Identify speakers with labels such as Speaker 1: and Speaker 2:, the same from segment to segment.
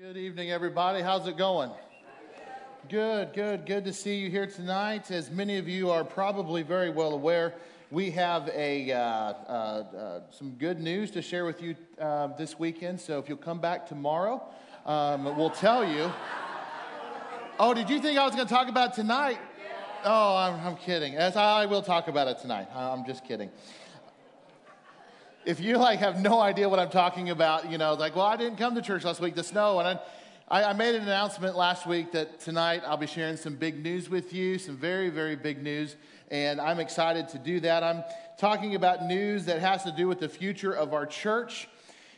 Speaker 1: Good evening, everybody. How's it going? Good, good, good to see you here tonight. As many of you are probably very well aware, we have a, uh, uh, uh, some good news to share with you uh, this weekend. So if you'll come back tomorrow, um, we'll tell you. Oh, did you think I was going to talk about tonight? Oh, I'm, I'm kidding. As I will talk about it tonight. I'm just kidding if you like have no idea what I'm talking about, you know, like, well, I didn't come to church last week, the snow, and I, I, made an announcement last week that tonight I'll be sharing some big news with you, some very, very big news, and I'm excited to do that. I'm talking about news that has to do with the future of our church,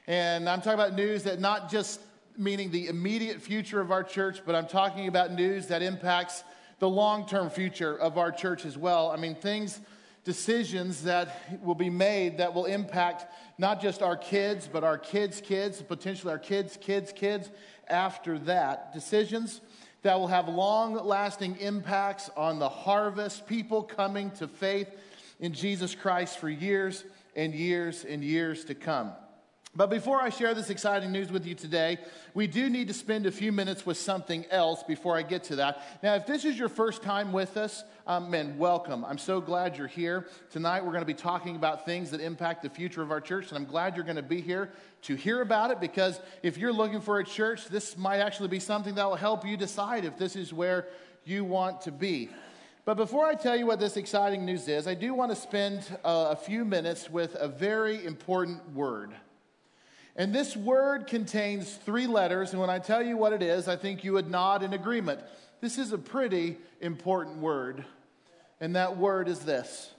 Speaker 1: and I'm talking about news that not just meaning the immediate future of our church, but I'm talking about news that impacts the long term future of our church as well. I mean, things decisions that will be made that will impact not just our kids, but our kids' kids, potentially our kids' kids' kids after that. Decisions that will have long lasting impacts on the harvest, people coming to faith in Jesus Christ for years and years and years to come. But before I share this exciting news with you today, we do need to spend a few minutes with something else before I get to that. Now, if this is your first time with us, um, man, welcome. I'm so glad you're here. Tonight, we're going to be talking about things that impact the future of our church, and I'm glad you're going to be here to hear about it because if you're looking for a church, this might actually be something that will help you decide if this is where you want to be. But before I tell you what this exciting news is, I do want to spend uh, a few minutes with a very important word. And this word contains three letters, and when I tell you what it is, I think you would nod in agreement. This is a pretty important word, and that word is this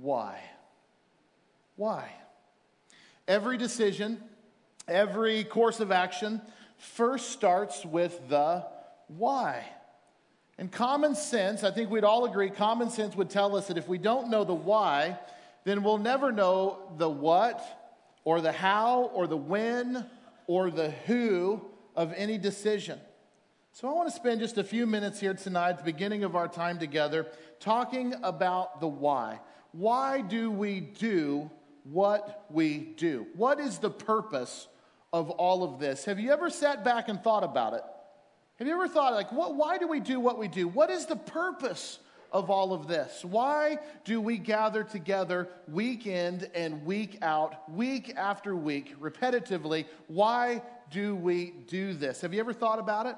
Speaker 1: why? Why? Every decision, every course of action first starts with the why. And common sense, I think we'd all agree, common sense would tell us that if we don't know the why, then we'll never know the what or the how or the when or the who of any decision. So I want to spend just a few minutes here tonight at the beginning of our time together talking about the why. Why do we do what we do? What is the purpose of all of this? Have you ever sat back and thought about it? Have you ever thought, like, what, why do we do what we do? What is the purpose of all of this? Why do we gather together week in and week out, week after week, repetitively? Why do we do this? Have you ever thought about it?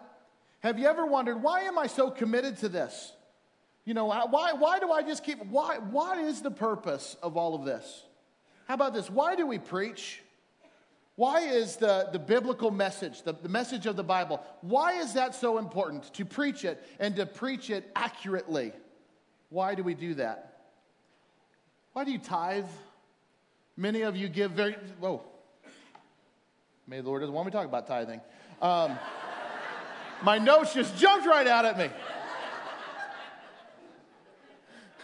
Speaker 1: Have you ever wondered, why am I so committed to this? You know, why, why do I just keep, why, what is the purpose of all of this? How about this? Why do we preach? Why is the, the biblical message, the, the message of the Bible, why is that so important to preach it and to preach it accurately? Why do we do that? Why do you tithe? Many of you give very, whoa. May the Lord doesn't want me to talk about tithing. Um, my notes just jumped right out at me.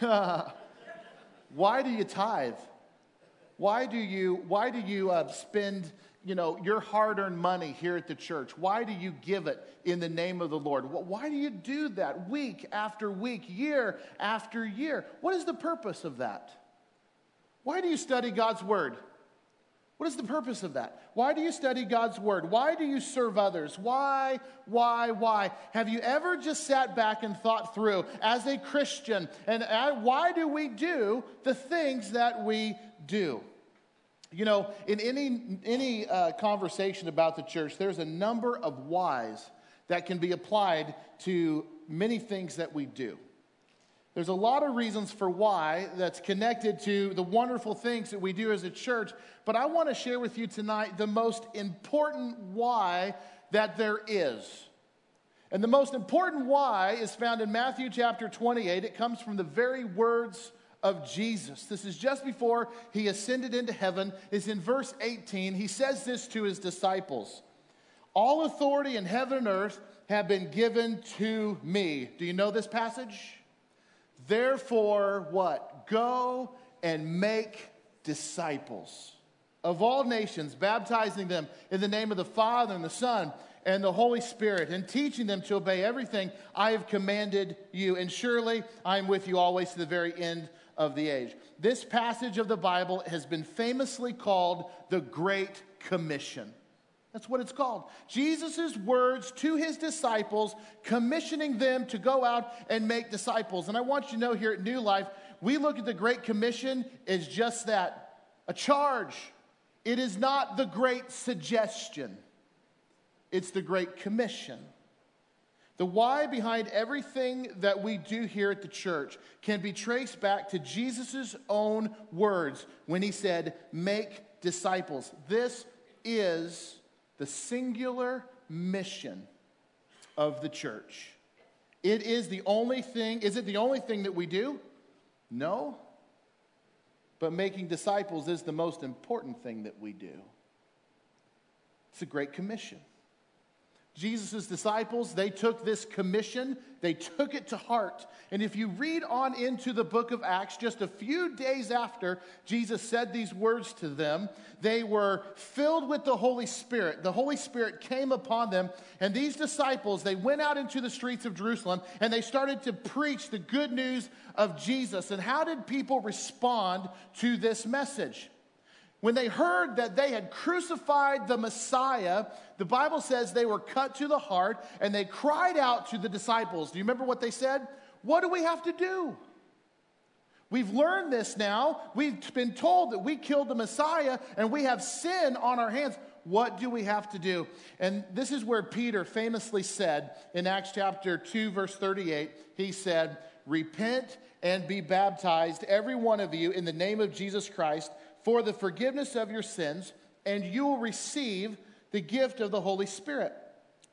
Speaker 1: why do you tithe? Why do you, why do you uh, spend you know, your hard earned money here at the church? Why do you give it in the name of the Lord? Why do you do that week after week, year after year? What is the purpose of that? Why do you study God's word? What is the purpose of that? Why do you study God's word? Why do you serve others? Why, why, why? Have you ever just sat back and thought through as a Christian and uh, why do we do the things that we do? You know, in any, any uh, conversation about the church, there's a number of whys that can be applied to many things that we do. There's a lot of reasons for why that's connected to the wonderful things that we do as a church, but I want to share with you tonight the most important why that there is. And the most important why is found in Matthew chapter 28. It comes from the very words of Jesus. This is just before he ascended into heaven. Is in verse 18. He says this to his disciples All authority in heaven and earth have been given to me. Do you know this passage? Therefore, what? Go and make disciples of all nations, baptizing them in the name of the Father and the Son and the Holy Spirit, and teaching them to obey everything I have commanded you. And surely I am with you always to the very end of the age. This passage of the Bible has been famously called the Great Commission. That's what it's called. Jesus' words to his disciples, commissioning them to go out and make disciples. And I want you to know here at New Life, we look at the Great Commission as just that a charge. It is not the Great Suggestion, it's the Great Commission. The why behind everything that we do here at the church can be traced back to Jesus' own words when he said, Make disciples. This is the singular mission of the church. It is the only thing, is it the only thing that we do? No. But making disciples is the most important thing that we do. It's a great commission. Jesus' disciples, they took this commission, they took it to heart. And if you read on into the book of Acts, just a few days after Jesus said these words to them, they were filled with the Holy Spirit. The Holy Spirit came upon them, and these disciples, they went out into the streets of Jerusalem and they started to preach the good news of Jesus. And how did people respond to this message? When they heard that they had crucified the Messiah, the Bible says they were cut to the heart and they cried out to the disciples. Do you remember what they said? What do we have to do? We've learned this now. We've been told that we killed the Messiah and we have sin on our hands. What do we have to do? And this is where Peter famously said in Acts chapter 2, verse 38, he said, Repent and be baptized, every one of you, in the name of Jesus Christ for the forgiveness of your sins, and you will receive the gift of the Holy Spirit.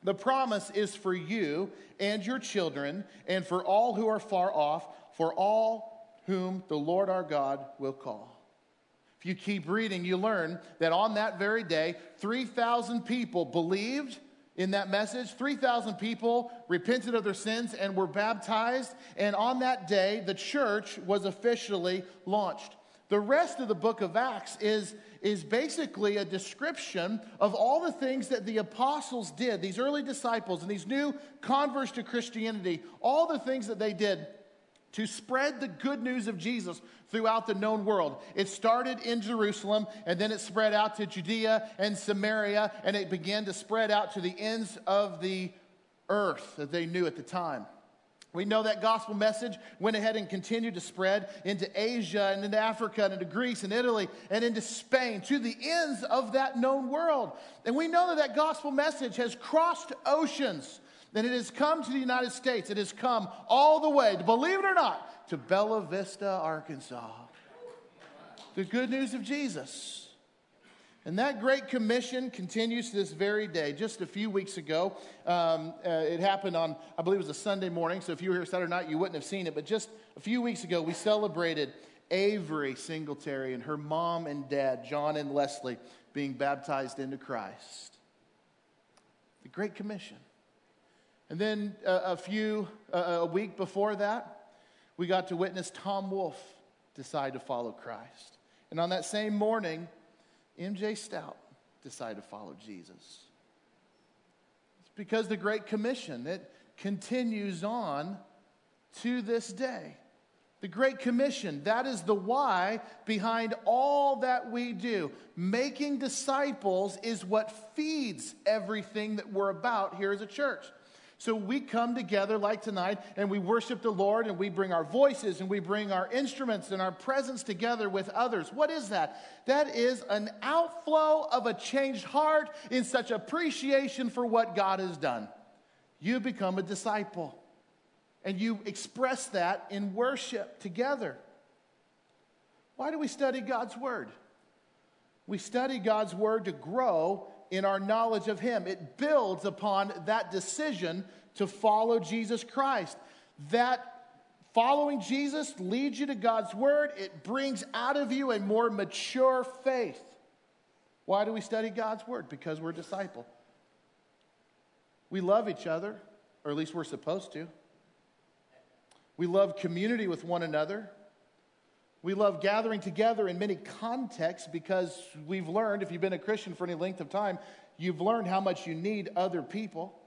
Speaker 1: The promise is for you and your children, and for all who are far off, for all whom the Lord our God will call. If you keep reading, you learn that on that very day, 3,000 people believed in that message. 3,000 people repented of their sins and were baptized. And on that day, the church was officially launched. The rest of the book of Acts is, is basically a description of all the things that the apostles did, these early disciples and these new converts to Christianity, all the things that they did to spread the good news of Jesus throughout the known world. It started in Jerusalem and then it spread out to Judea and Samaria and it began to spread out to the ends of the earth that they knew at the time. We know that gospel message went ahead and continued to spread into Asia and into Africa and into Greece and Italy and into Spain to the ends of that known world. And we know that that gospel message has crossed oceans and it has come to the United States. It has come all the way, believe it or not, to Bella Vista, Arkansas. The good news of Jesus. And that Great Commission continues to this very day. Just a few weeks ago, um, uh, it happened on, I believe it was a Sunday morning, so if you were here Saturday night, you wouldn't have seen it. But just a few weeks ago, we celebrated Avery Singletary and her mom and dad, John and Leslie, being baptized into Christ. The Great Commission. And then uh, a few, uh, a week before that, we got to witness Tom Wolfe decide to follow Christ. And on that same morning, MJ Stout decided to follow Jesus? It's because the Great Commission, it continues on to this day. The Great Commission, that is the why behind all that we do. Making disciples is what feeds everything that we're about here as a church. So we come together like tonight and we worship the Lord and we bring our voices and we bring our instruments and our presence together with others. What is that? That is an outflow of a changed heart in such appreciation for what God has done. You become a disciple and you express that in worship together. Why do we study God's Word? We study God's Word to grow in our knowledge of Him. It builds upon that decision to follow Jesus Christ. That following Jesus leads you to God's Word, it brings out of you a more mature faith. Why do we study God's Word? Because we're a disciple. We love each other, or at least we're supposed to. We love community with one another. We love gathering together in many contexts because we've learned, if you've been a Christian for any length of time, you've learned how much you need other people.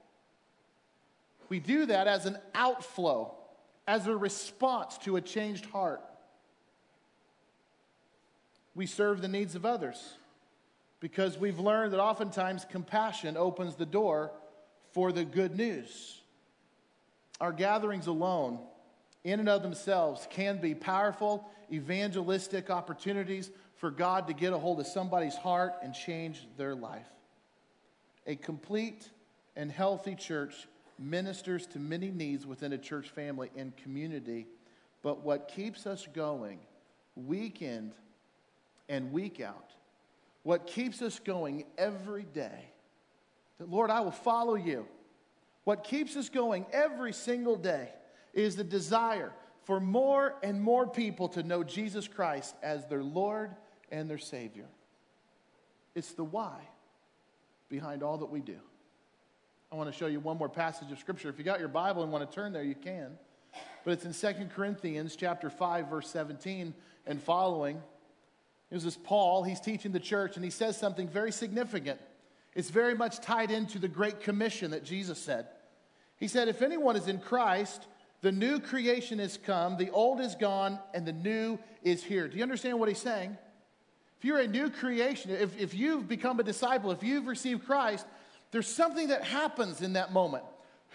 Speaker 1: We do that as an outflow, as a response to a changed heart. We serve the needs of others. because we've learned that oftentimes compassion opens the door for the good news. Our gatherings alone, in and of themselves, can be powerful evangelistic opportunities for God to get a hold of somebody's heart and change their life. A complete and healthy church ministers to many needs within a church family and community, but what keeps us going week in and week out, what keeps us going every day, that Lord, I will follow you. What keeps us going every single day is the desire for more and more people to know Jesus Christ as their Lord and their Savior. It's the why behind all that we do. I want to show you one more passage of scripture. If you got your Bible and want to turn there, you can. But it's in Second Corinthians chapter 5 verse 17 and following. This is Paul, he's teaching the church and he says something very significant. It's very much tied into the great commission that Jesus said. He said, If anyone is in Christ, the new creation has come, the old is gone, and the new is here. Do you understand what he's saying? If you're a new creation, if, if you've become a disciple, if you've received Christ, there's something that happens in that moment.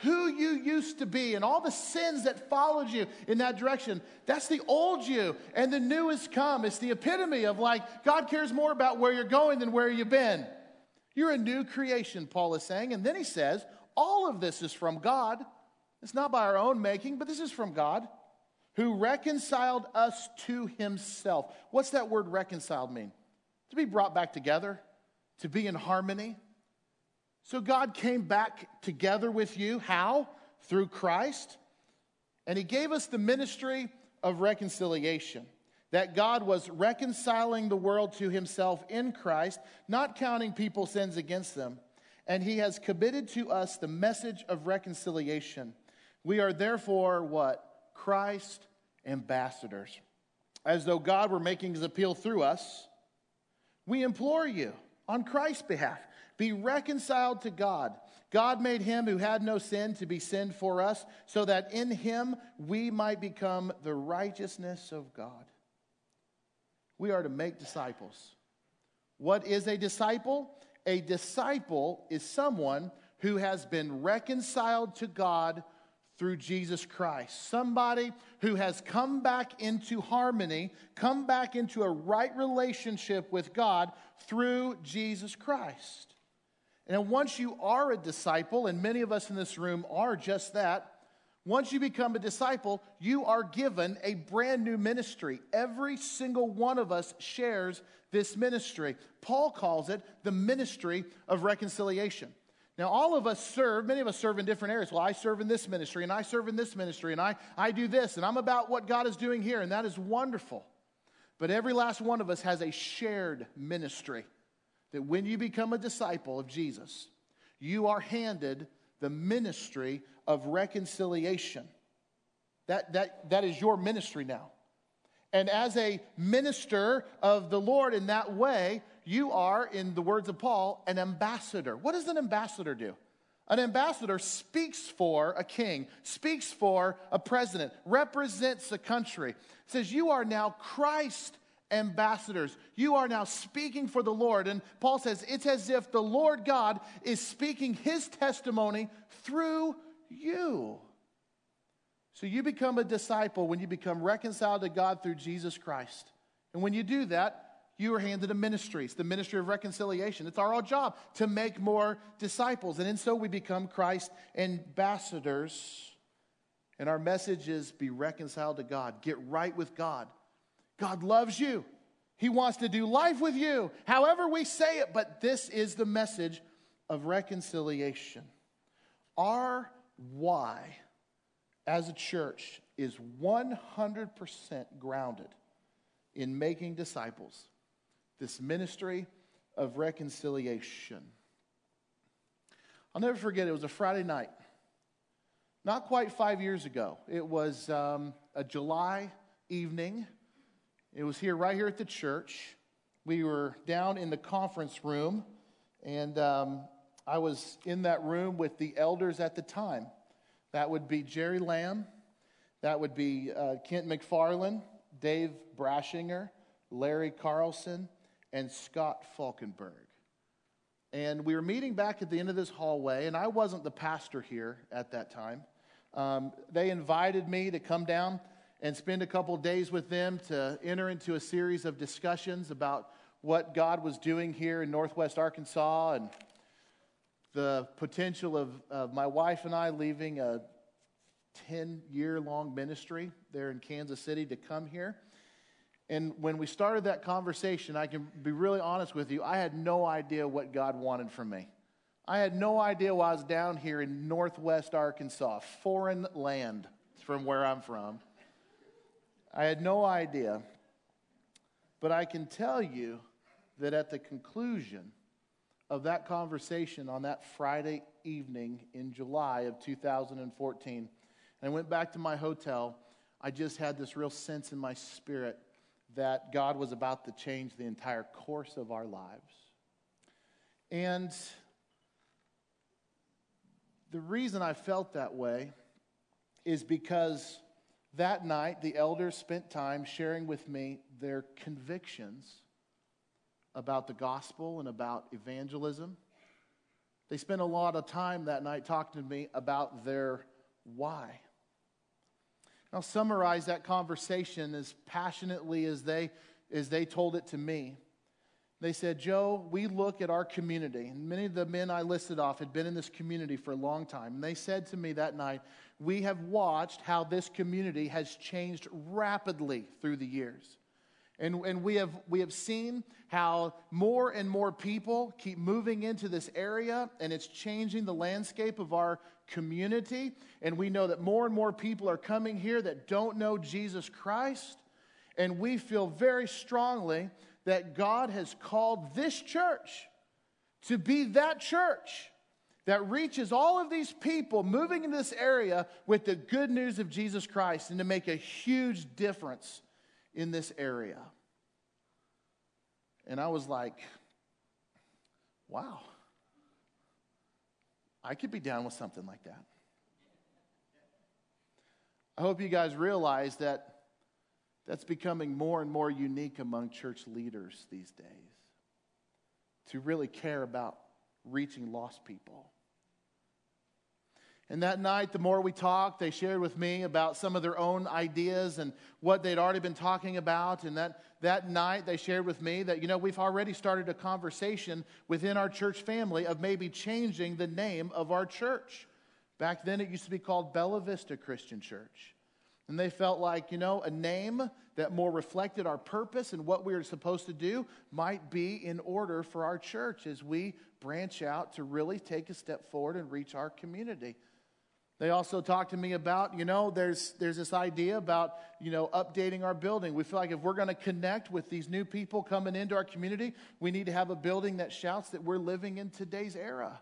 Speaker 1: Who you used to be and all the sins that followed you in that direction, that's the old you, and the new has come. It's the epitome of like, God cares more about where you're going than where you've been. You're a new creation, Paul is saying. And then he says, all of this is from God. It's not by our own making, but this is from God who reconciled us to himself. What's that word reconciled mean? To be brought back together, to be in harmony. So God came back together with you. How? Through Christ. And he gave us the ministry of reconciliation. That God was reconciling the world to himself in Christ, not counting people's sins against them. And he has committed to us the message of reconciliation. We are therefore what? Christ ambassadors. As though God were making his appeal through us, we implore you on Christ's behalf be reconciled to God. God made him who had no sin to be sin for us, so that in him we might become the righteousness of God. We are to make disciples. What is a disciple? A disciple is someone who has been reconciled to God through Jesus Christ. Somebody who has come back into harmony, come back into a right relationship with God through Jesus Christ. And once you are a disciple, and many of us in this room are just that, once you become a disciple, you are given a brand new ministry. Every single one of us shares this ministry. Paul calls it the ministry of reconciliation. Now, all of us serve, many of us serve in different areas. Well, I serve in this ministry, and I serve in this ministry, and I, I do this, and I'm about what God is doing here, and that is wonderful. But every last one of us has a shared ministry that when you become a disciple of Jesus, you are handed the ministry of reconciliation. That, that, that is your ministry now. And as a minister of the Lord in that way, you are, in the words of Paul, an ambassador. What does an ambassador do? An ambassador speaks for a king, speaks for a president, represents a country. It says, You are now Christ ambassadors. You are now speaking for the Lord. And Paul says, It's as if the Lord God is speaking his testimony through you. So you become a disciple when you become reconciled to God through Jesus Christ. And when you do that, you are handed a ministry. It's the ministry of reconciliation. It's our job to make more disciples. And in so we become Christ ambassadors. And our message is be reconciled to God, get right with God. God loves you. He wants to do life with you, however we say it, but this is the message of reconciliation. Our why as a church is 100% grounded in making disciples, this ministry of reconciliation. I'll never forget, it was a Friday night, not quite five years ago. It was um, a July evening. It was here, right here at the church. We were down in the conference room, and um, I was in that room with the elders at the time. That would be Jerry Lamb. That would be uh, Kent McFarland, Dave Brashinger, Larry Carlson, and Scott Falkenberg. And we were meeting back at the end of this hallway, and I wasn't the pastor here at that time. Um, they invited me to come down and spend a couple days with them to enter into a series of discussions about what God was doing here in Northwest Arkansas and the potential of, of my wife and I leaving a 10 year long ministry there in Kansas City to come here. And when we started that conversation, I can be really honest with you, I had no idea what God wanted from me. I had no idea why I was down here in northwest Arkansas, foreign land from where I'm from. I had no idea. But I can tell you that at the conclusion of that conversation on that Friday evening in July of 2014, and I went back to my hotel, I just had this real sense in my spirit that God was about to change the entire course of our lives. And the reason I felt that way is because that night the elders spent time sharing with me their convictions about the gospel and about evangelism. They spent a lot of time that night talking to me about their why. I'll summarize that conversation as passionately as they, as they told it to me. They said, Joe, we look at our community, and many of the men I listed off had been in this community for a long time. And they said to me that night, We have watched how this community has changed rapidly through the years. And, and we, have, we have seen how more and more people keep moving into this area, and it's changing the landscape of our community. And we know that more and more people are coming here that don't know Jesus Christ. And we feel very strongly that God has called this church to be that church that reaches all of these people moving in this area with the good news of Jesus Christ and to make a huge difference in this area. And I was like, wow, I could be down with something like that. I hope you guys realize that that's becoming more and more unique among church leaders these days to really care about reaching lost people. And that night, the more we talked, they shared with me about some of their own ideas and what they'd already been talking about. And that, that night, they shared with me that, you know, we've already started a conversation within our church family of maybe changing the name of our church. Back then, it used to be called Bella Vista Christian Church. And they felt like, you know, a name that more reflected our purpose and what we were supposed to do might be in order for our church as we branch out to really take a step forward and reach our community. They also talked to me about, you know, there's, there's this idea about, you know, updating our building. We feel like if we're going to connect with these new people coming into our community, we need to have a building that shouts that we're living in today's era.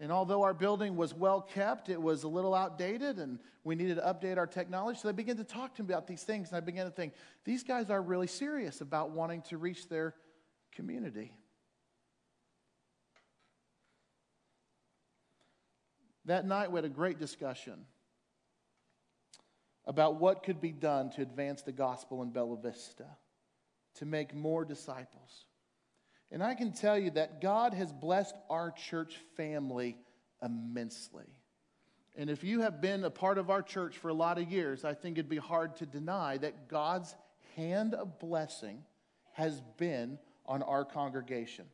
Speaker 1: And although our building was well kept, it was a little outdated and we needed to update our technology. So they began to talk to me about these things. And I began to think, these guys are really serious about wanting to reach their community. That night, we had a great discussion about what could be done to advance the gospel in Bella Vista, to make more disciples. And I can tell you that God has blessed our church family immensely. And if you have been a part of our church for a lot of years, I think it'd be hard to deny that God's hand of blessing has been on our congregation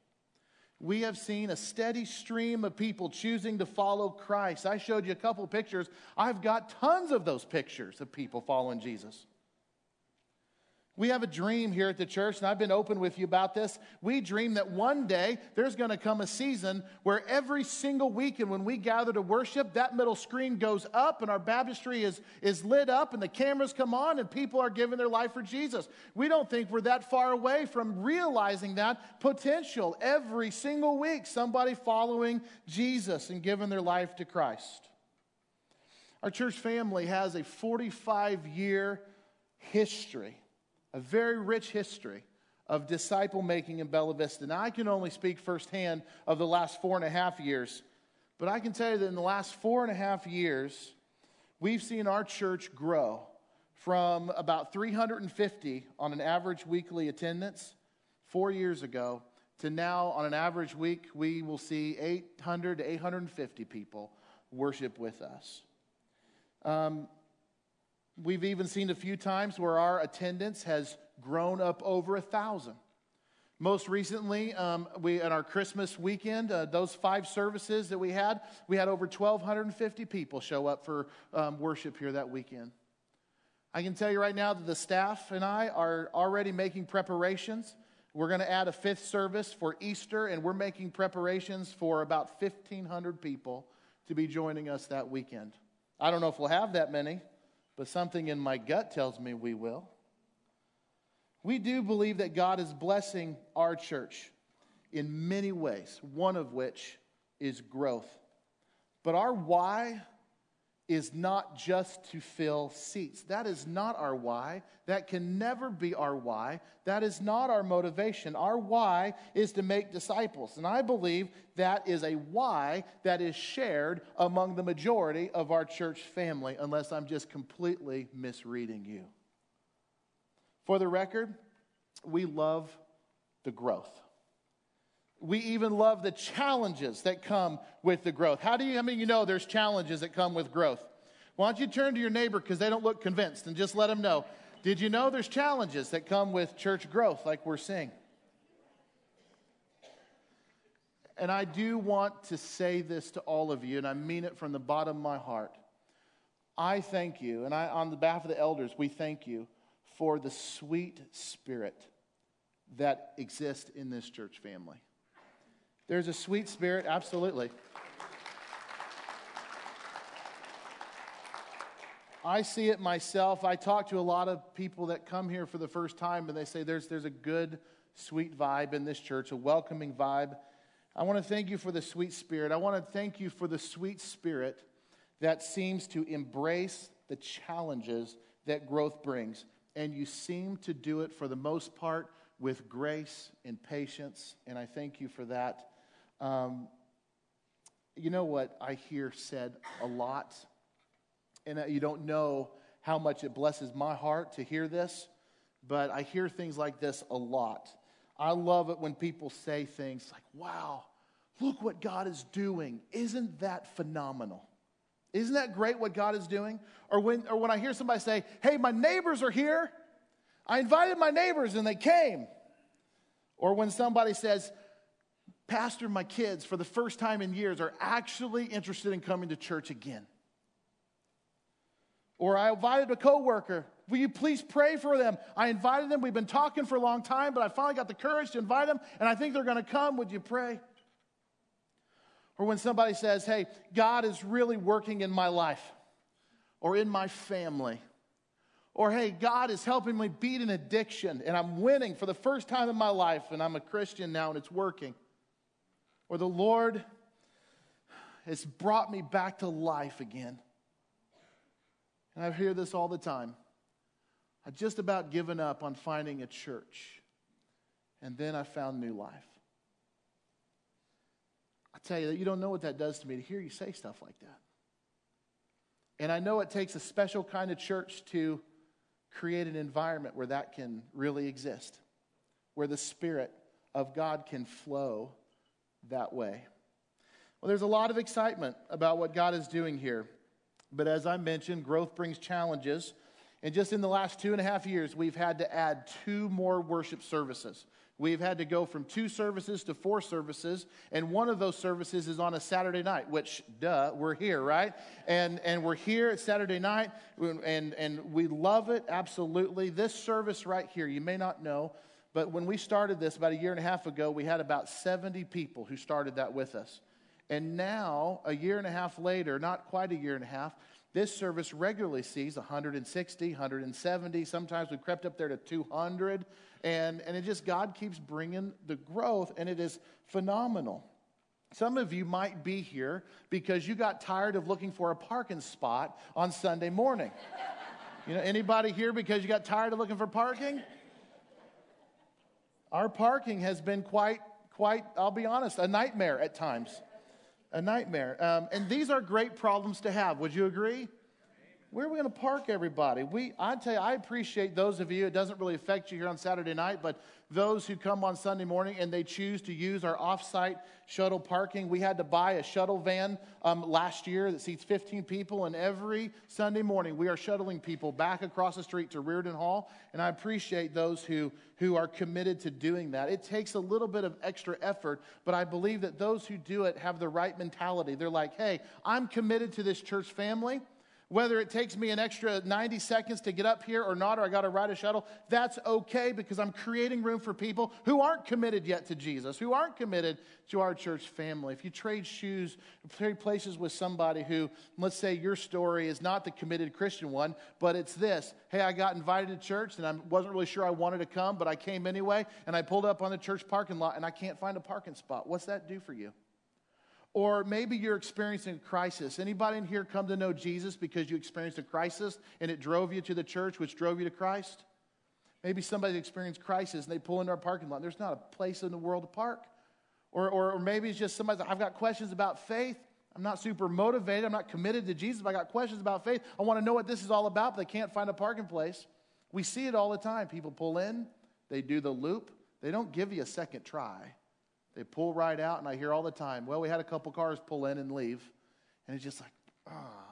Speaker 1: we have seen a steady stream of people choosing to follow Christ. I showed you a couple pictures. I've got tons of those pictures of people following Jesus. We have a dream here at the church, and I've been open with you about this. We dream that one day there's going to come a season where every single weekend when we gather to worship, that middle screen goes up and our baptistry is, is lit up and the cameras come on and people are giving their life for Jesus. We don't think we're that far away from realizing that potential every single week, somebody following Jesus and giving their life to Christ. Our church family has a 45 year history a very rich history of disciple making in Bella Vista. Now, I can only speak firsthand of the last four and a half years, but I can tell you that in the last four and a half years, we've seen our church grow from about 350 on an average weekly attendance four years ago to now, on an average week, we will see 800 to 850 people worship with us. Um, we've even seen a few times where our attendance has grown up over a thousand. Most recently, um, we at our Christmas weekend, uh, those five services that we had, we had over 1,250 people show up for um, worship here that weekend. I can tell you right now that the staff and I are already making preparations. We're going to add a fifth service for Easter, and we're making preparations for about 1,500 people to be joining us that weekend. I don't know if we'll have that many, but something in my gut tells me we will. We do believe that God is blessing our church in many ways, one of which is growth. But our why is not just to fill seats. That is not our why. That can never be our why. That is not our motivation. Our why is to make disciples. And I believe that is a why that is shared among the majority of our church family, unless I'm just completely misreading you. For the record, we love the growth. We even love the challenges that come with the growth. How do you, I mean, you know there's challenges that come with growth? Why don't you turn to your neighbor because they don't look convinced and just let them know. Did you know there's challenges that come with church growth like we're seeing? And I do want to say this to all of you, and I mean it from the bottom of my heart. I thank you, and I, on the behalf of the elders, we thank you for the sweet spirit that exists in this church family. There's a sweet spirit, absolutely. I see it myself. I talk to a lot of people that come here for the first time and they say there's, there's a good, sweet vibe in this church, a welcoming vibe. I want to thank you for the sweet spirit. I want to thank you for the sweet spirit that seems to embrace the challenges that growth brings and you seem to do it for the most part with grace and patience, and I thank you for that. Um, you know what I hear said a lot, and you don't know how much it blesses my heart to hear this, but I hear things like this a lot. I love it when people say things like, wow, look what God is doing. Isn't that phenomenal? Isn't that great what God is doing? Or when, or when I hear somebody say, hey, my neighbors are here. I invited my neighbors and they came. Or when somebody says, Pastor, my kids, for the first time in years, are actually interested in coming to church again. Or I invited a coworker. Will you please pray for them? I invited them. We've been talking for a long time, but I finally got the courage to invite them, and I think they're going to come. Would you pray? Or when somebody says, Hey, God is really working in my life or in my family. Or, hey, God is helping me beat an addiction and I'm winning for the first time in my life and I'm a Christian now and it's working. Or the Lord has brought me back to life again. And I hear this all the time. I just about given up on finding a church. And then I found new life. I tell you that you don't know what that does to me to hear you say stuff like that. And I know it takes a special kind of church to create an environment where that can really exist, where the Spirit of God can flow that way. Well, there's a lot of excitement about what God is doing here. But as I mentioned, growth brings challenges. And just in the last two and a half years, we've had to add two more worship services. We've had to go from two services to four services, and one of those services is on a Saturday night, which, duh, we're here, right? And, and we're here at Saturday night, and, and we love it, absolutely. This service right here, you may not know, but when we started this about a year and a half ago, we had about 70 people who started that with us. And now, a year and a half later, not quite a year and a half, this service regularly sees 160, 170. Sometimes we've crept up there to 200. And, and it just, God keeps bringing the growth, and it is phenomenal. Some of you might be here because you got tired of looking for a parking spot on Sunday morning. You know, anybody here because you got tired of looking for parking? Our parking has been quite, quite, I'll be honest, a nightmare at times. A nightmare. Um, and these are great problems to have. Would you agree? Where are we going to park everybody? We, I tell you, I appreciate those of you. It doesn't really affect you here on Saturday night, but those who come on Sunday morning and they choose to use our offsite shuttle parking. We had to buy a shuttle van um, last year that seats 15 people, and every Sunday morning we are shuttling people back across the street to Reardon Hall. And I appreciate those who, who are committed to doing that. It takes a little bit of extra effort, but I believe that those who do it have the right mentality. They're like, hey, I'm committed to this church family. Whether it takes me an extra 90 seconds to get up here or not, or I got to ride a shuttle, that's okay because I'm creating room for people who aren't committed yet to Jesus, who aren't committed to our church family. If you trade shoes, trade places with somebody who, let's say your story is not the committed Christian one, but it's this hey, I got invited to church and I wasn't really sure I wanted to come, but I came anyway, and I pulled up on the church parking lot and I can't find a parking spot. What's that do for you? Or maybe you're experiencing a crisis. Anybody in here come to know Jesus because you experienced a crisis and it drove you to the church, which drove you to Christ? Maybe somebody experienced crisis and they pull into our parking lot. There's not a place in the world to park. Or, or, or maybe it's just somebody, I've got questions about faith. I'm not super motivated. I'm not committed to Jesus, but I got questions about faith. I want to know what this is all about, but they can't find a parking place. We see it all the time. People pull in, they do the loop, they don't give you a second try. They pull right out, and I hear all the time, well, we had a couple cars pull in and leave. And it's just like, ah.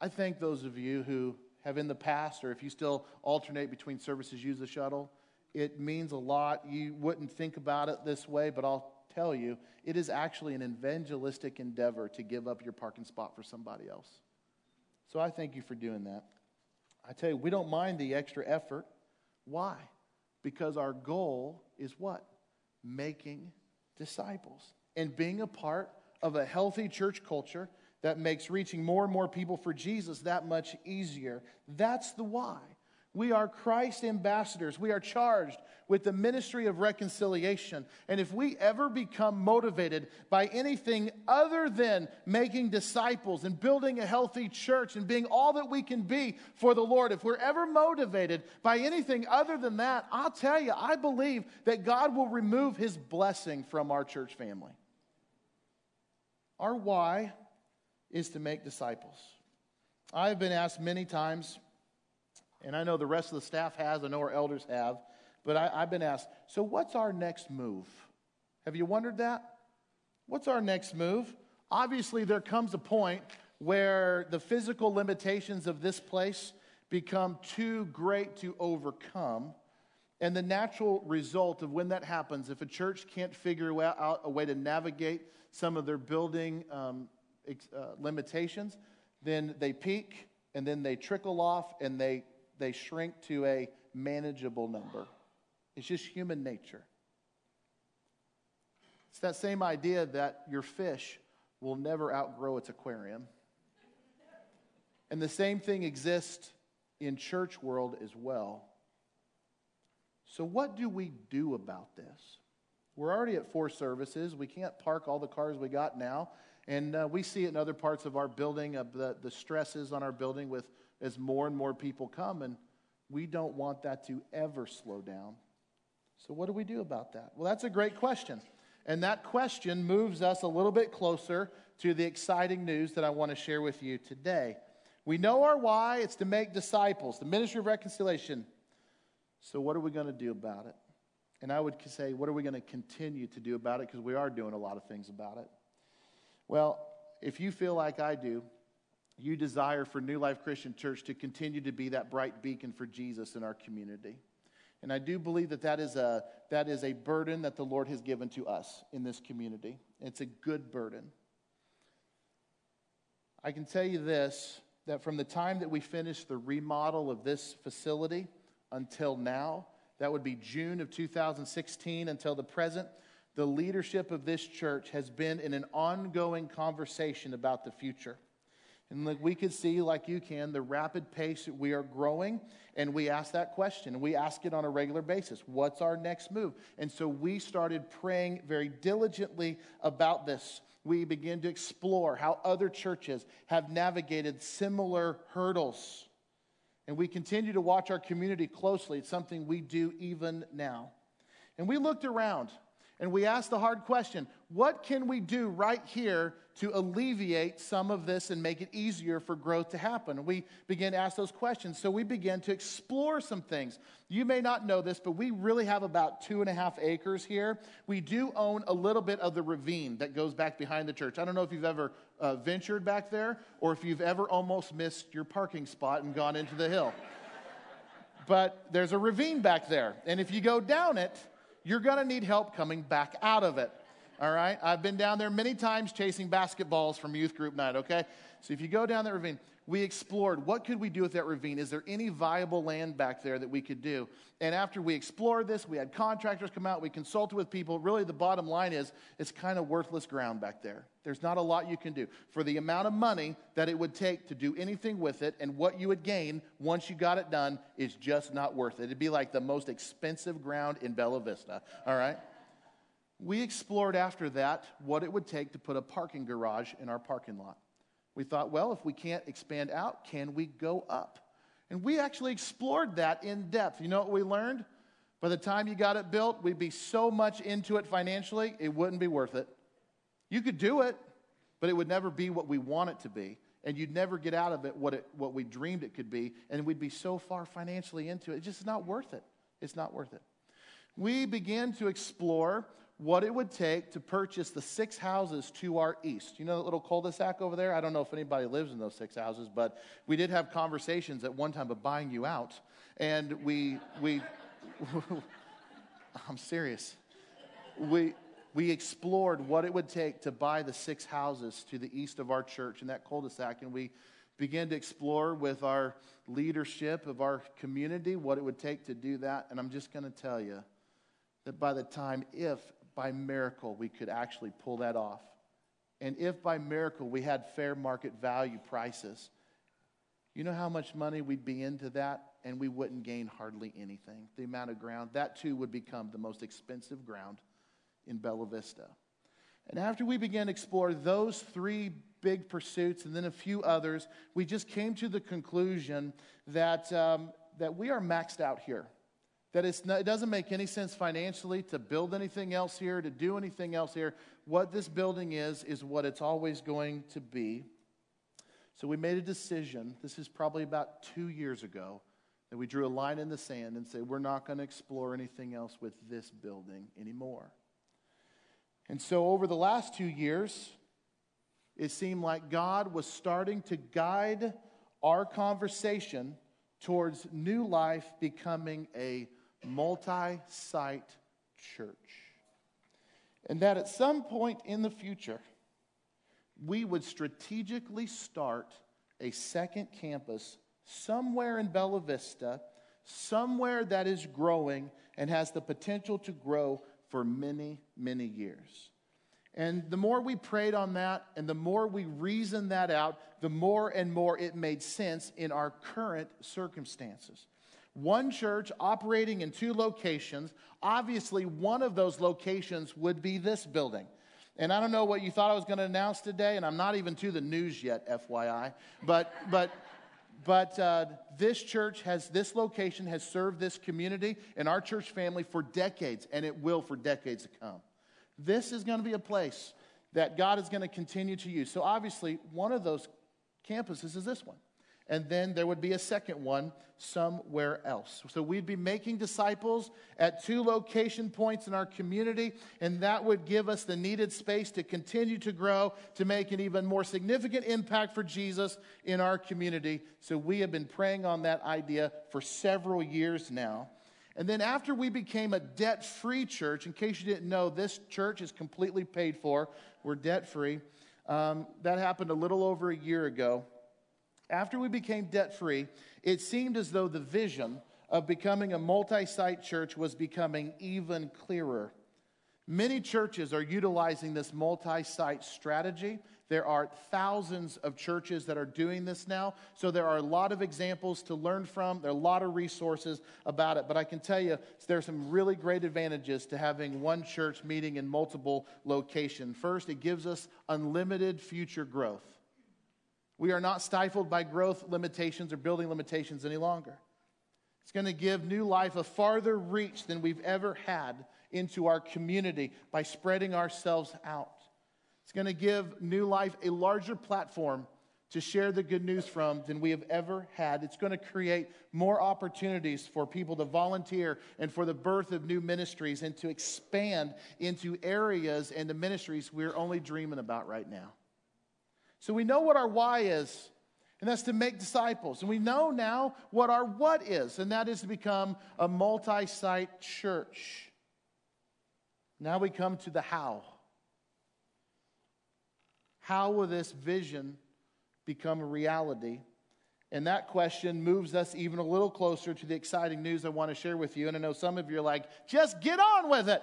Speaker 1: I thank those of you who have in the past, or if you still alternate between services, use the shuttle. It means a lot. You wouldn't think about it this way, but I'll tell you, it is actually an evangelistic endeavor to give up your parking spot for somebody else. So I thank you for doing that. I tell you, we don't mind the extra effort. Why? Because our goal is what? Making disciples and being a part of a healthy church culture that makes reaching more and more people for Jesus that much easier. That's the why. We are Christ ambassadors. We are charged with the ministry of reconciliation. And if we ever become motivated by anything other than making disciples and building a healthy church and being all that we can be for the Lord, if we're ever motivated by anything other than that, I'll tell you, I believe that God will remove his blessing from our church family. Our why is to make disciples. I've been asked many times and I know the rest of the staff has, I know our elders have, but I, I've been asked, so what's our next move? Have you wondered that? What's our next move? Obviously, there comes a point where the physical limitations of this place become too great to overcome. And the natural result of when that happens, if a church can't figure out a way to navigate some of their building um, uh, limitations, then they peak and then they trickle off and they they shrink to a manageable number. It's just human nature. It's that same idea that your fish will never outgrow its aquarium. And the same thing exists in church world as well. So what do we do about this? We're already at four services. We can't park all the cars we got now. And uh, we see it in other parts of our building, of the, the stresses on our building with as more and more people come, and we don't want that to ever slow down. So, what do we do about that? Well, that's a great question. And that question moves us a little bit closer to the exciting news that I want to share with you today. We know our why it's to make disciples, the ministry of reconciliation. So, what are we going to do about it? And I would say, what are we going to continue to do about it? Because we are doing a lot of things about it. Well, if you feel like I do, you desire for New Life Christian Church to continue to be that bright beacon for Jesus in our community. And I do believe that that is a, that is a burden that the Lord has given to us in this community. It's a good burden. I can tell you this that from the time that we finished the remodel of this facility until now, that would be June of 2016 until the present, the leadership of this church has been in an ongoing conversation about the future. And like we could see, like you can, the rapid pace that we are growing. And we ask that question, we ask it on a regular basis What's our next move? And so we started praying very diligently about this. We began to explore how other churches have navigated similar hurdles. And we continue to watch our community closely. It's something we do even now. And we looked around And we asked the hard question what can we do right here to alleviate some of this and make it easier for growth to happen? We began to ask those questions. So we began to explore some things. You may not know this, but we really have about two and a half acres here. We do own a little bit of the ravine that goes back behind the church. I don't know if you've ever uh, ventured back there or if you've ever almost missed your parking spot and gone into the hill. but there's a ravine back there. And if you go down it, you're going to need help coming back out of it. All right? I've been down there many times chasing basketballs from youth group night, okay? So if you go down that ravine, we explored what could we do with that ravine? Is there any viable land back there that we could do? And after we explored this, we had contractors come out, we consulted with people. Really, the bottom line is it's kind of worthless ground back there. There's not a lot you can do. For the amount of money that it would take to do anything with it and what you would gain once you got it done is just not worth it. It'd be like the most expensive ground in Bella Vista, all right? We explored after that what it would take to put a parking garage in our parking lot. We thought, well, if we can't expand out, can we go up? And we actually explored that in depth. You know what we learned? By the time you got it built, we'd be so much into it financially, it wouldn't be worth it. You could do it, but it would never be what we want it to be. And you'd never get out of it what, it, what we dreamed it could be. And we'd be so far financially into it, it's just not worth it. It's not worth it. We began to explore what it would take to purchase the six houses to our east. You know that little cul de sac over there? I don't know if anybody lives in those six houses, but we did have conversations at one time of buying you out. And we, we, I'm serious. We, we explored what it would take to buy the six houses to the east of our church in that cul de sac. And we began to explore with our leadership of our community what it would take to do that. And I'm just going to tell you that by the time, if by miracle we could actually pull that off. And if by miracle we had fair market value prices, you know how much money we'd be into that? And we wouldn't gain hardly anything. The amount of ground, that too would become the most expensive ground in Bella Vista. And after we began to explore those three big pursuits and then a few others, we just came to the conclusion that, um, that we are maxed out here that not, it doesn't make any sense financially to build anything else here, to do anything else here. What this building is, is what it's always going to be. So we made a decision, this is probably about two years ago, that we drew a line in the sand and said, we're not going to explore anything else with this building anymore. And so over the last two years, it seemed like God was starting to guide our conversation towards new life becoming a multi site church. And that at some point in the future, we would strategically start a second campus somewhere in Bella Vista, somewhere that is growing and has the potential to grow for many, many years. And the more we prayed on that and the more we reasoned that out, the more and more it made sense in our current circumstances one church operating in two locations. Obviously, one of those locations would be this building. And I don't know what you thought I was going to announce today, and I'm not even to the news yet, FYI. But, but, but uh, this church has, this location has served this community and our church family for decades, and it will for decades to come. This is going to be a place that God is going to continue to use. So, obviously, one of those campuses is this one and then there would be a second one somewhere else. So we'd be making disciples at two location points in our community, and that would give us the needed space to continue to grow, to make an even more significant impact for Jesus in our community. So we have been praying on that idea for several years now. And then after we became a debt free church, in case you didn't know, this church is completely paid for. We're debt free. Um, that happened a little over a year ago after we became debt free, it seemed as though the vision of becoming a multi site church was becoming even clearer. Many churches are utilizing this multi site strategy. There are thousands of churches that are doing this now. So there are a lot of examples to learn from. There are a lot of resources about it. But I can tell you, there are some really great advantages to having one church meeting in multiple locations. First, it gives us unlimited future growth. We are not stifled by growth limitations or building limitations any longer. It's going to give new life a farther reach than we've ever had into our community by spreading ourselves out. It's going to give New Life a larger platform to share the good news from than we have ever had. It's going to create more opportunities for people to volunteer and for the birth of new ministries and to expand into areas and the ministries we're only dreaming about right now. So we know what our why is, and that's to make disciples. And we know now what our what is, and that is to become a multi site church. Now we come to the how. How will this vision become a reality? And that question moves us even a little closer to the exciting news I want to share with you. And I know some of you are like, just get on with it.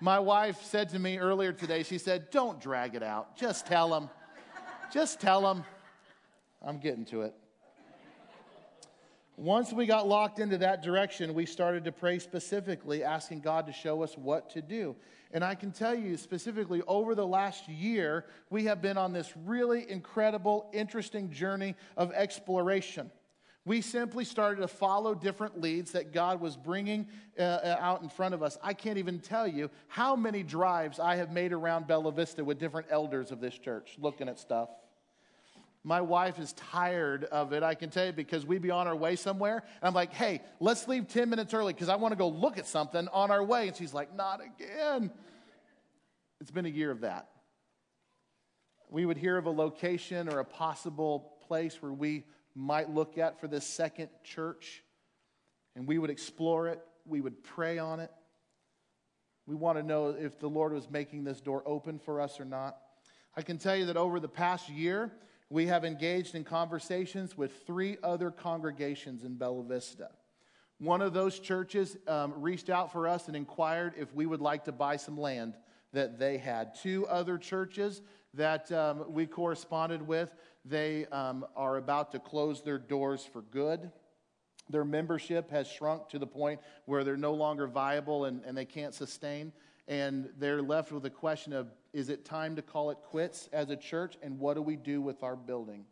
Speaker 1: My wife said to me earlier today, she said, Don't drag it out. Just tell them. Just tell them. I'm getting to it. Once we got locked into that direction, we started to pray specifically, asking God to show us what to do. And I can tell you specifically, over the last year, we have been on this really incredible, interesting journey of exploration. We simply started to follow different leads that God was bringing uh, uh, out in front of us. I can't even tell you how many drives I have made around Bella Vista with different elders of this church looking at stuff. My wife is tired of it, I can tell you, because we'd be on our way somewhere. And I'm like, hey, let's leave 10 minutes early because I want to go look at something on our way. And she's like, not again. It's been a year of that. We would hear of a location or a possible place where we might look at for this second church, and we would explore it, we would pray on it. We want to know if the Lord was making this door open for us or not. I can tell you that over the past year, we have engaged in conversations with three other congregations in Bella Vista. One of those churches um, reached out for us and inquired if we would like to buy some land that they had. Two other churches that um, we corresponded with, they um, are about to close their doors for good. Their membership has shrunk to the point where they're no longer viable and, and they can't sustain. And they're left with the question of is it time to call it quits as a church? And what do we do with our building?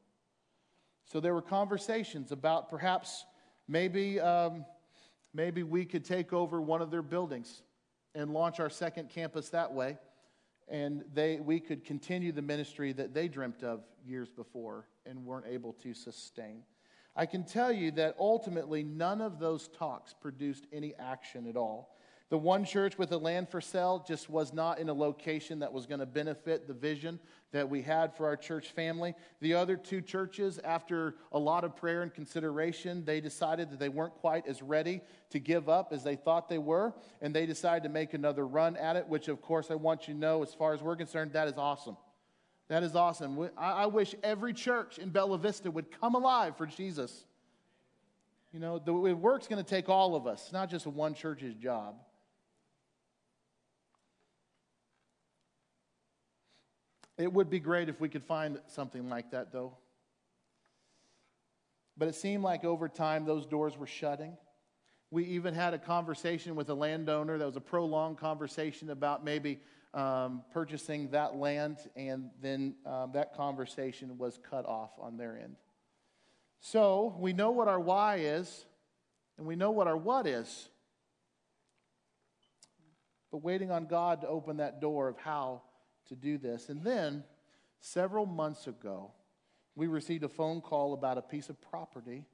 Speaker 1: So there were conversations about perhaps maybe, um, maybe we could take over one of their buildings and launch our second campus that way. And they, we could continue the ministry that they dreamt of years before and weren't able to sustain. I can tell you that ultimately none of those talks produced any action at all. The one church with the land for sale just was not in a location that was going to benefit the vision that we had for our church family. The other two churches, after a lot of prayer and consideration, they decided that they weren't quite as ready to give up as they thought they were, and they decided to make another run at it, which, of course, I want you to know, as far as we're concerned, that is awesome. That is awesome. I wish every church in Bella Vista would come alive for Jesus. You know, the work's going to take all of us, it's not just one church's job. It would be great if we could find something like that, though. But it seemed like over time those doors were shutting. We even had a conversation with a landowner that was a prolonged conversation about maybe um, purchasing that land, and then um, that conversation was cut off on their end. So we know what our why is, and we know what our what is. But waiting on God to open that door of how to do this. And then, several months ago, we received a phone call about a piece of property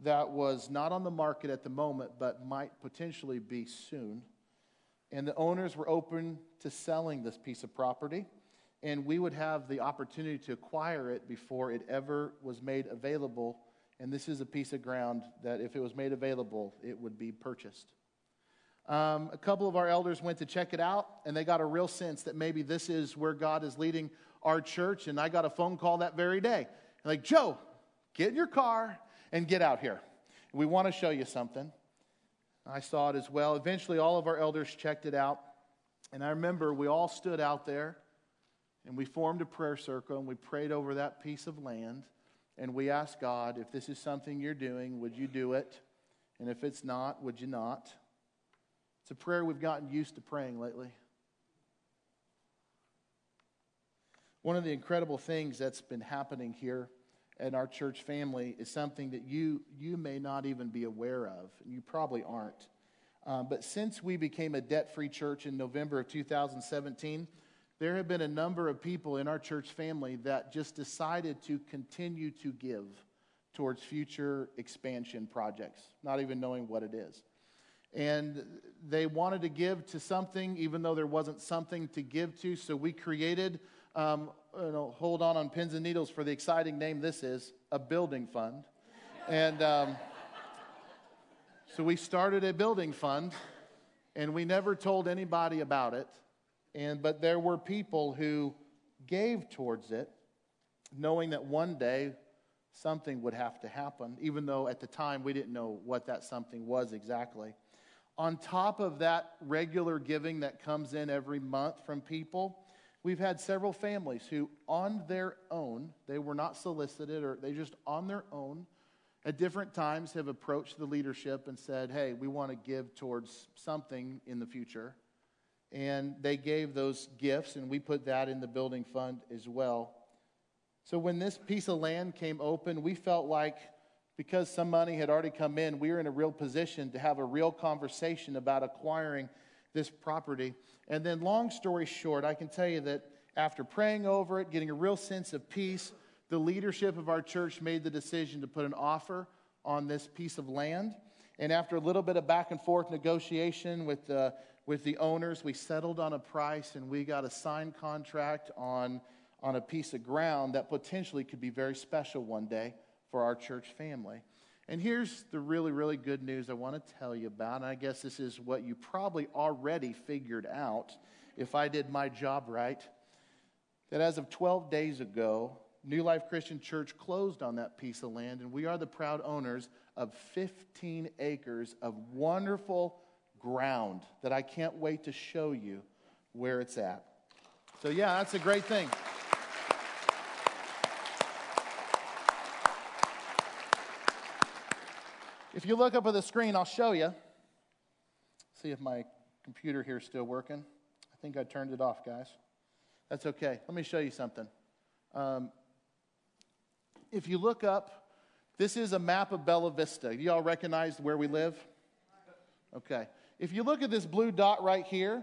Speaker 1: that was not on the market at the moment, but might potentially be soon. And the owners were open to selling this piece of property, and we would have the opportunity to acquire it before it ever was made available. And this is a piece of ground that, if it was made available, it would be purchased. Um, a couple of our elders went to check it out, and they got a real sense that maybe this is where God is leading our church. And I got a phone call that very day. Like, Joe, get in your car and get out here. We want to show you something. I saw it as well. Eventually, all of our elders checked it out. And I remember we all stood out there and we formed a prayer circle and we prayed over that piece of land. And we asked God, if this is something you're doing, would you do it? And if it's not, would you not? It's a prayer we've gotten used to praying lately. One of the incredible things that's been happening here in our church family is something that you, you may not even be aware of, and you probably aren't. Uh, but since we became a debt free church in November of 2017, there have been a number of people in our church family that just decided to continue to give towards future expansion projects, not even knowing what it is. And they wanted to give to something, even though there wasn't something to give to. So we created, um, you know, hold on on pins and needles for the exciting name this is a building fund. And um, so we started a building fund, and we never told anybody about it. And, but there were people who gave towards it, knowing that one day something would have to happen, even though at the time we didn't know what that something was exactly. On top of that regular giving that comes in every month from people, we've had several families who, on their own, they were not solicited or they just on their own, at different times have approached the leadership and said, Hey, we want to give towards something in the future. And they gave those gifts, and we put that in the building fund as well. So when this piece of land came open, we felt like because some money had already come in, we were in a real position to have a real conversation about acquiring this property. And then, long story short, I can tell you that after praying over it, getting a real sense of peace, the leadership of our church made the decision to put an offer on this piece of land. And after a little bit of back and forth negotiation with the, with the owners, we settled on a price and we got a signed contract on on a piece of ground that potentially could be very special one day for our church family. And here's the really, really good news I want to tell you about. And I guess this is what you probably already figured out if I did my job right. That as of 12 days ago, New Life Christian Church closed on that piece of land, and we are the proud owners of 15 acres of wonderful ground that I can't wait to show you where it's at. So, yeah, that's a great thing. If you look up at the screen, I'll show you. See if my computer here is still working. I think I turned it off, guys. That's okay. Let me show you something. Um, if you look up, this is a map of Bella Vista. Do y'all recognize where we live? Okay. If you look at this blue dot right here,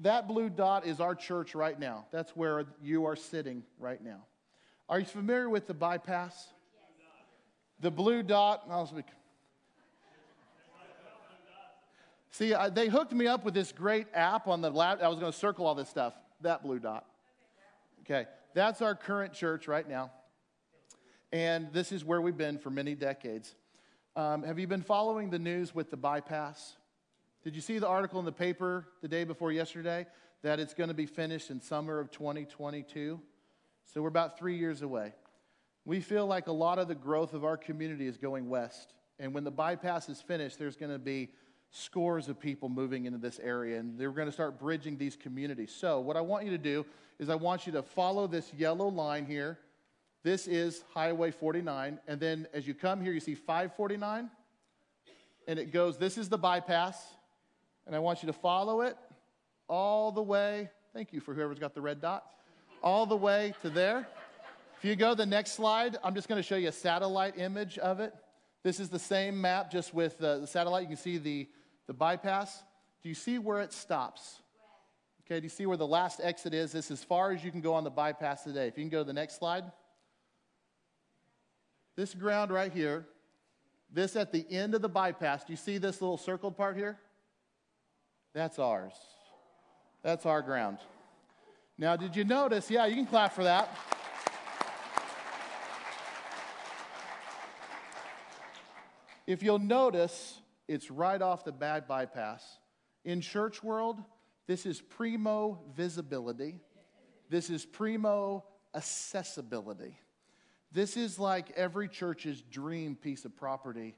Speaker 1: that blue dot is our church right now. That's where you are sitting right now. Are you familiar with the bypass? The blue dot, I'll speak. See, I, they hooked me up with this great app on the lab. I was going to circle all this stuff. That blue dot. Okay, that's our current church right now. And this is where we've been for many decades. Um, have you been following the news with the bypass? Did you see the article in the paper the day before yesterday that it's going to be finished in summer of 2022? So we're about three years away. We feel like a lot of the growth of our community is going west. And when the bypass is finished, there's going to be scores of people moving into this area, and they're going to start bridging these communities. So, what I want you to do is, I want you to follow this yellow line here. This is Highway 49. And then as you come here, you see 549, and it goes, this is the bypass. And I want you to follow it all the way. Thank you for whoever's got the red dot. All the way to there. If you go to the next slide, I'm just going to show you a satellite image of it. This is the same map, just with the, the satellite. You can see the, the bypass. Do you see where it stops? Okay, do you see where the last exit is? This is as far as you can go on the bypass today. If you can go to the next slide. This ground right here, this at the end of the bypass, do you see this little circled part here? That's ours. That's our ground. Now, did you notice? Yeah, you can clap for that. If you'll notice, it's right off the bad bypass. In church world, this is primo visibility. This is primo accessibility. This is like every church's dream piece of property,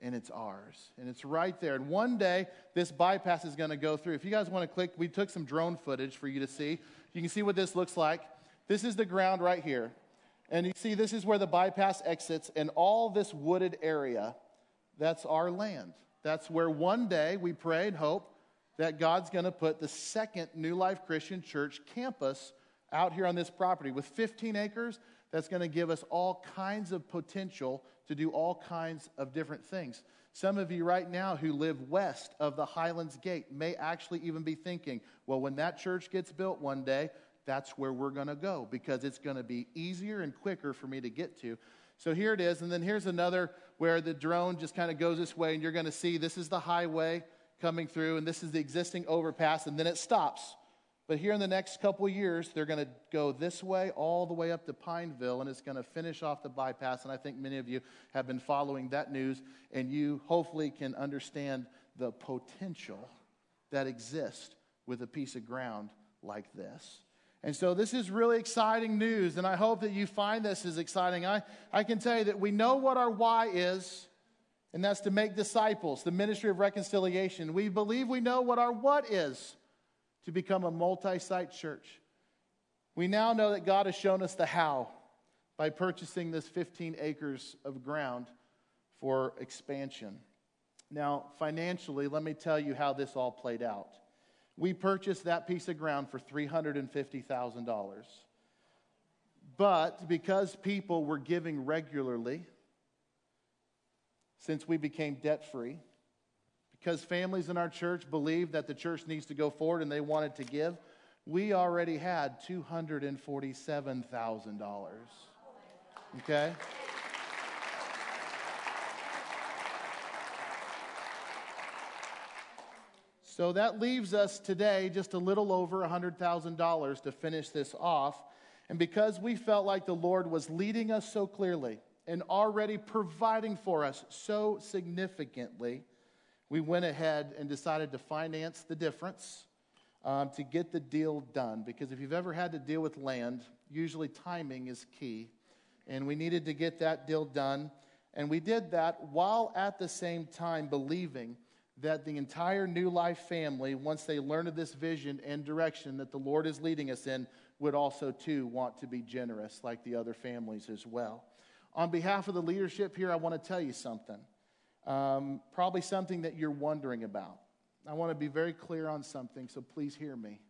Speaker 1: and it's ours. And it's right there. And one day, this bypass is going to go through. If you guys want to click, we took some drone footage for you to see. You can see what this looks like. This is the ground right here. And you see, this is where the bypass exits, and all this wooded area that's our land. That's where one day we pray and hope that God's going to put the second New Life Christian Church campus out here on this property with 15 acres. That's going to give us all kinds of potential to do all kinds of different things. Some of you right now who live west of the Highlands Gate may actually even be thinking, well, when that church gets built one day, that's where we're going to go because it's going to be easier and quicker for me to get to. So here it is. And then here's another where the drone just kind of goes this way, and you're going to see this is the highway coming through, and this is the existing overpass, and then it stops. But here in the next couple years, they're going to go this way all the way up to Pineville, and it's going to finish off the bypass. And I think many of you have been following that news, and you hopefully can understand the potential that exists with a piece of ground like this. And so this is really exciting news, and I hope that you find this as exciting. I, I can tell you that we know what our why is, and that's to make disciples, the ministry of reconciliation. We believe we know what our what is to become a multi site church. We now know that God has shown us the how by purchasing this 15 acres of ground for expansion. Now, financially, let me tell you how this all played out. We purchased that piece of ground for $350,000. But because people were giving regularly, since we became debt free, because families in our church believed that the church needs to go forward and they wanted to give, we already had $247,000. Okay? So that leaves us today just a little over $100,000 to finish this off. And because we felt like the Lord was leading us so clearly and already providing for us so significantly, we went ahead and decided to finance the difference um, to get the deal done. Because if you've ever had to deal with land, usually timing is key. And we needed to get that deal done. And we did that while at the same time believing that the entire New Life family, once they learn of this vision and direction that the Lord is leading us in, would also too want to be generous like the other families as well. On behalf of the leadership here, I want to tell you something um, probably something that you're wondering about. I want to be very clear on something, so please hear me.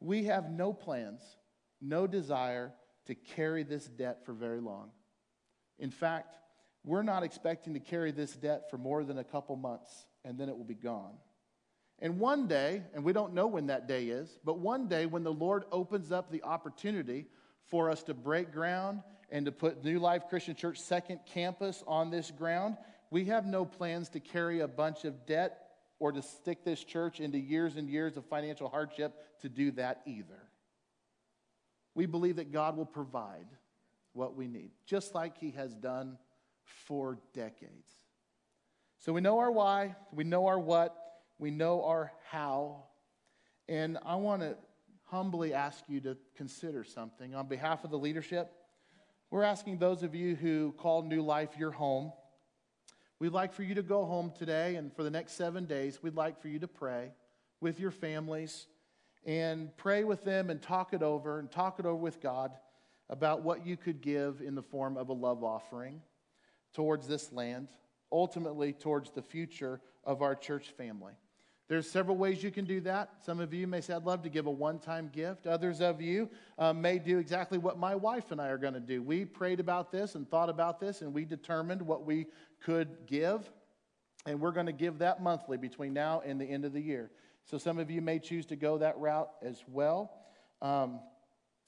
Speaker 1: We have no plans, no desire to carry this debt for very long. In fact, we're not expecting to carry this debt for more than a couple months, and then it will be gone. And one day, and we don't know when that day is, but one day when the Lord opens up the opportunity for us to break ground and to put New Life Christian Church second campus on this ground, we have no plans to carry a bunch of debt or to stick this church into years and years of financial hardship to do that either. We believe that God will provide what we need, just like He has done for decades. So we know our why, we know our what, we know our how. And I want to humbly ask you to consider something. On behalf of the leadership, we're asking those of you who call New Life your home We'd like for you to go home today, and for the next seven days, we'd like for you to pray with your families and pray with them and talk it over and talk it over with God about what you could give in the form of a love offering towards this land, ultimately towards the future of our church family. There's several ways you can do that. Some of you may say, I'd love to give a one time gift. Others of you um, may do exactly what my wife and I are going to do. We prayed about this and thought about this, and we determined what we could give, and we're going to give that monthly between now and the end of the year. So some of you may choose to go that route as well. Um,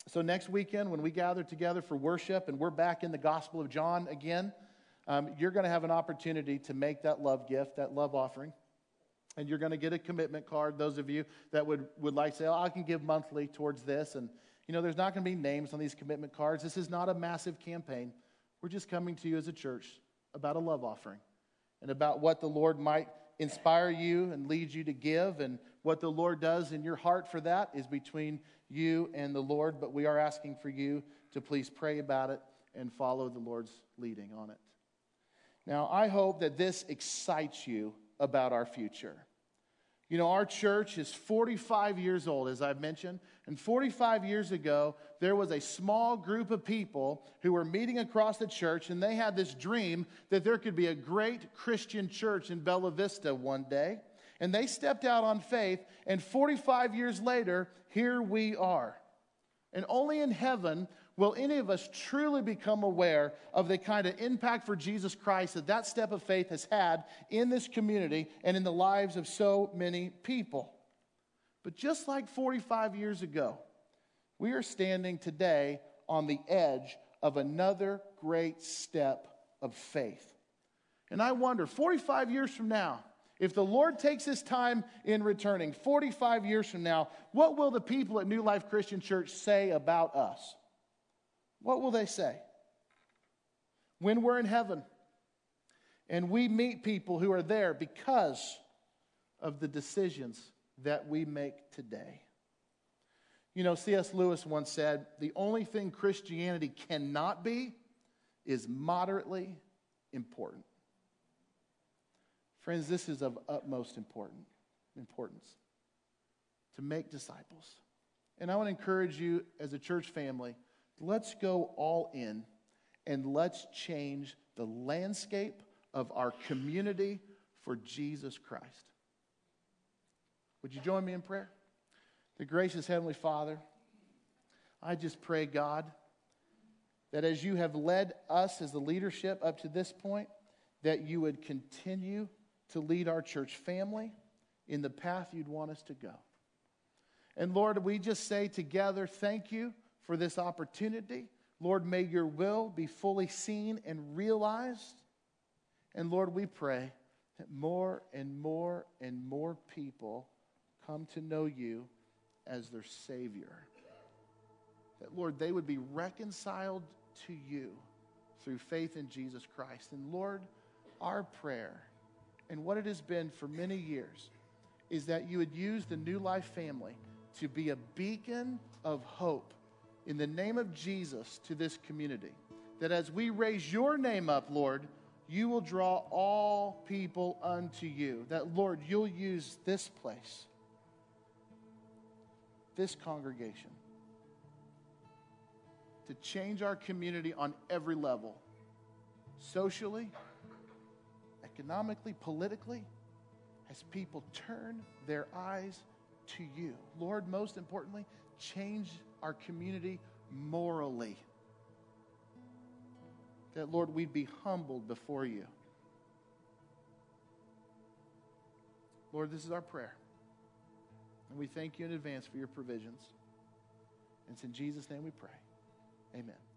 Speaker 1: so next weekend, when we gather together for worship and we're back in the Gospel of John again, um, you're going to have an opportunity to make that love gift, that love offering and you're going to get a commitment card. Those of you that would, would like to say, oh, I can give monthly towards this. And, you know, there's not going to be names on these commitment cards. This is not a massive campaign. We're just coming to you as a church about a love offering and about what the Lord might inspire you and lead you to give. And what the Lord does in your heart for that is between you and the Lord. But we are asking for you to please pray about it and follow the Lord's leading on it. Now, I hope that this excites you about our future. You know, our church is 45 years old, as I've mentioned. And 45 years ago, there was a small group of people who were meeting across the church, and they had this dream that there could be a great Christian church in Bella Vista one day. And they stepped out on faith, and 45 years later, here we are. And only in heaven will any of us truly become aware of the kind of impact for Jesus Christ that that step of faith has had in this community and in the lives of so many people. But just like 45 years ago, we are standing today on the edge of another great step of faith. And I wonder, 45 years from now, if the Lord takes his time in returning, 45 years from now, what will the people at New Life Christian Church say about us? What will they say? When we're in heaven and we meet people who are there because of the decisions that we make today. You know, C.S. Lewis once said the only thing Christianity cannot be is moderately important. Friends, this is of utmost important, importance to make disciples. And I want to encourage you as a church family, let's go all in and let's change the landscape of our community for Jesus Christ. Would you join me in prayer? The gracious Heavenly Father, I just pray, God, that as you have led us as the leadership up to this point, that you would continue to lead our church family in the path you'd want us to go. And Lord, we just say together, thank you for this opportunity. Lord, may your will be fully seen and realized. And Lord, we pray that more and more and more people come to know you as their Savior. That, Lord, they would be reconciled to you through faith in Jesus Christ. And Lord, our prayer and what it has been for many years is that you would use the New Life family to be a beacon of hope in the name of Jesus to this community. That as we raise your name up, Lord, you will draw all people unto you. That, Lord, you'll use this place, this congregation, to change our community on every level socially economically, politically, as people turn their eyes to you. Lord, most importantly, change our community morally. That, Lord, we'd be humbled before you. Lord, this is our prayer. And we thank you in advance for your provisions. And it's in Jesus' name we pray. Amen.